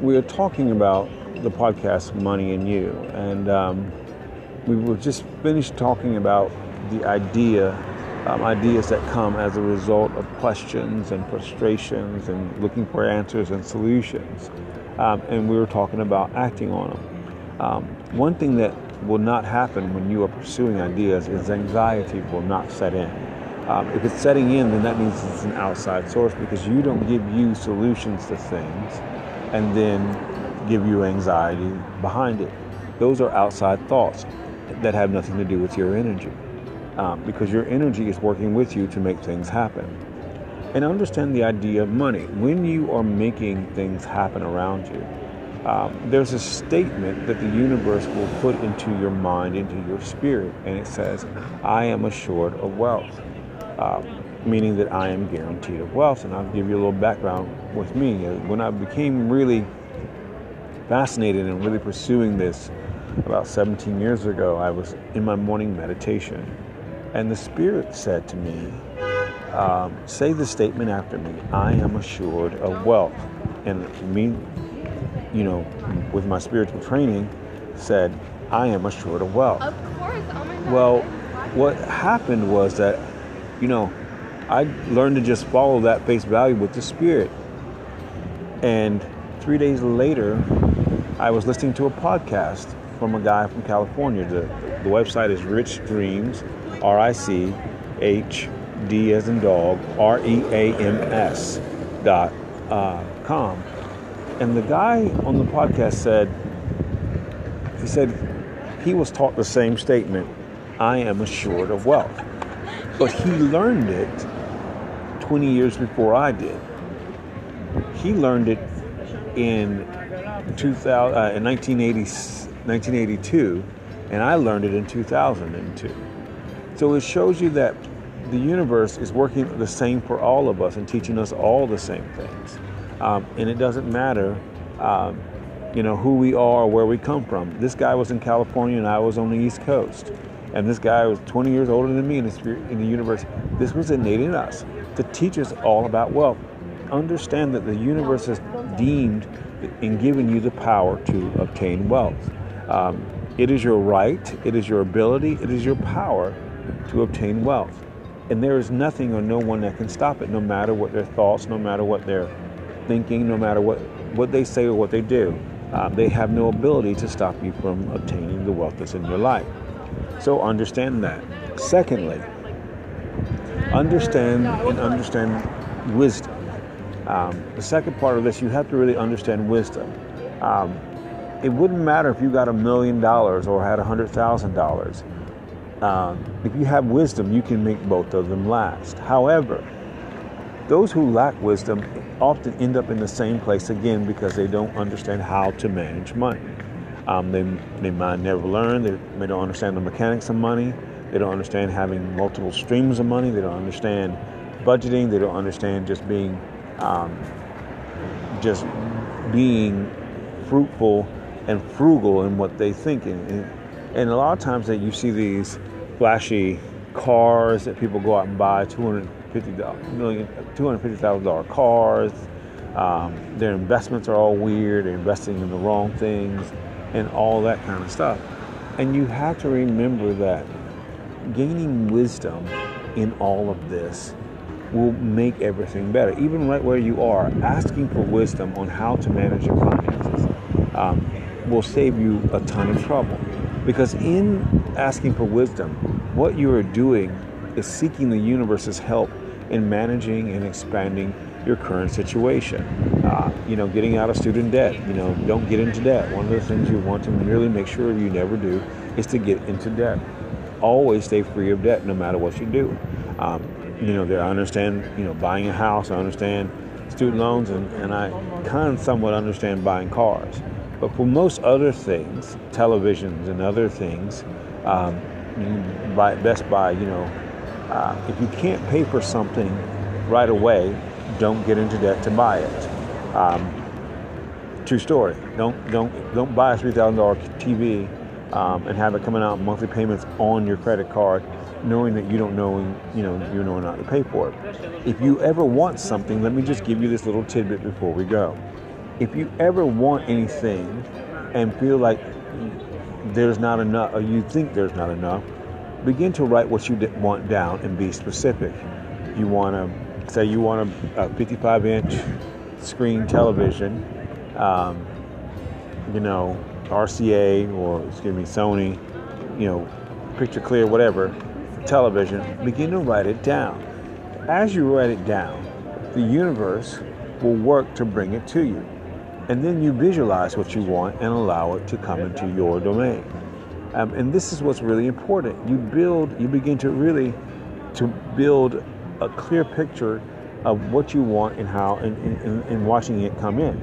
we are talking about the podcast Money and You, and um, we were just finished talking about the idea, um, ideas that come as a result of questions and frustrations and looking for answers and solutions. Um, and we were talking about acting on them. Um, one thing that will not happen when you are pursuing ideas is anxiety will not set in. Um, if it's setting in, then that means it's an outside source because you don't give you solutions to things and then give you anxiety behind it. Those are outside thoughts that have nothing to do with your energy um, because your energy is working with you to make things happen. And understand the idea of money. When you are making things happen around you, um, there's a statement that the universe will put into your mind, into your spirit, and it says, I am assured of wealth. Uh, meaning that I am guaranteed of wealth. And I'll give you a little background with me. When I became really fascinated and really pursuing this about 17 years ago, I was in my morning meditation, and the Spirit said to me, um, Say the statement after me I am assured of wealth. And me, you know, with my spiritual training, said, I am assured of wealth. Of course. Oh my God. Well, what happened was that, you know, I learned to just follow that face value with the Spirit. And three days later, I was listening to a podcast from a guy from California. The, the website is Rich Dreams, R I C H D as in dog, R E A M S dot uh, com. And the guy on the podcast said, he said he was taught the same statement I am assured of wealth. But he learned it 20 years before I did. He learned it in 2000, uh, in 1980, 1982, and I learned it in 2002. So it shows you that the universe is working the same for all of us and teaching us all the same things. Um, and it doesn't matter, um, you know, who we are or where we come from. This guy was in California and I was on the East Coast. And this guy was 20 years older than me in the, spirit, in the universe. This was innate in us to teach us all about wealth. Understand that the universe has deemed and given you the power to obtain wealth. Um, it is your right, it is your ability, it is your power to obtain wealth. And there is nothing or no one that can stop it, no matter what their thoughts, no matter what they're thinking, no matter what, what they say or what they do. Um, they have no ability to stop you from obtaining the wealth that's in your life. So understand that. Secondly, understand and understand wisdom. Um, the second part of this, you have to really understand wisdom. Um, it wouldn't matter if you got a million dollars or had a hundred thousand dollars. Um, if you have wisdom, you can make both of them last. However, those who lack wisdom often end up in the same place again because they don't understand how to manage money. Um, they, they might never learn, they, they don't understand the mechanics of money, they don't understand having multiple streams of money, they don't understand budgeting, they don't understand just being um, just being fruitful and frugal in what they think. And, and a lot of times that you see these flashy cars that people go out and buy, 250 million, $250,000 cars. Um, their investments are all weird. They're investing in the wrong things and all that kind of stuff. And you have to remember that gaining wisdom in all of this will make everything better. Even right where you are, asking for wisdom on how to manage your finances um, will save you a ton of trouble. Because in asking for wisdom, what you are doing is seeking the universe's help in managing and expanding your current situation. You know, getting out of student debt. You know, don't get into debt. One of the things you want to really make sure you never do is to get into debt. Always stay free of debt, no matter what you do. Um, you know, there I understand. You know, buying a house. I understand student loans, and, and I kind of somewhat understand buying cars. But for most other things, televisions and other things, um, buy, best buy, you know, uh, if you can't pay for something right away, don't get into debt to buy it. Um, true story. Don't don't don't buy a three thousand dollar TV um, and have it coming out monthly payments on your credit card, knowing that you don't know you know you know not to pay for it. If you ever want something, let me just give you this little tidbit before we go. if you ever want anything and feel like there's not enough, or you think there's not enough, begin to write what you want down and be specific. You want to say you want a, a 55 inch screen television, um, you know, RCA or excuse me, Sony, you know, picture clear, whatever, television. Begin to write it down. As you write it down, the universe will work to bring it to you. And then you visualize what you want and allow it to come into your domain. Um, and this is what's really important. You build, you begin to really to build a clear picture of what you want and how, and, and, and watching it come in.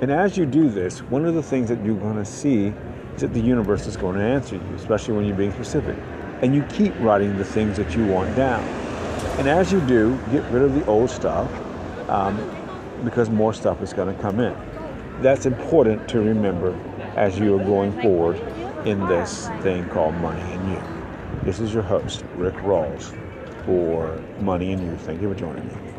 And as you do this, one of the things that you're going to see is that the universe is going to answer you, especially when you're being specific. And you keep writing the things that you want down. And as you do, get rid of the old stuff um, because more stuff is going to come in. That's important to remember as you are going forward in this thing called Money and You. This is your host, Ric Rawls, for Money and You. Thank you for joining me.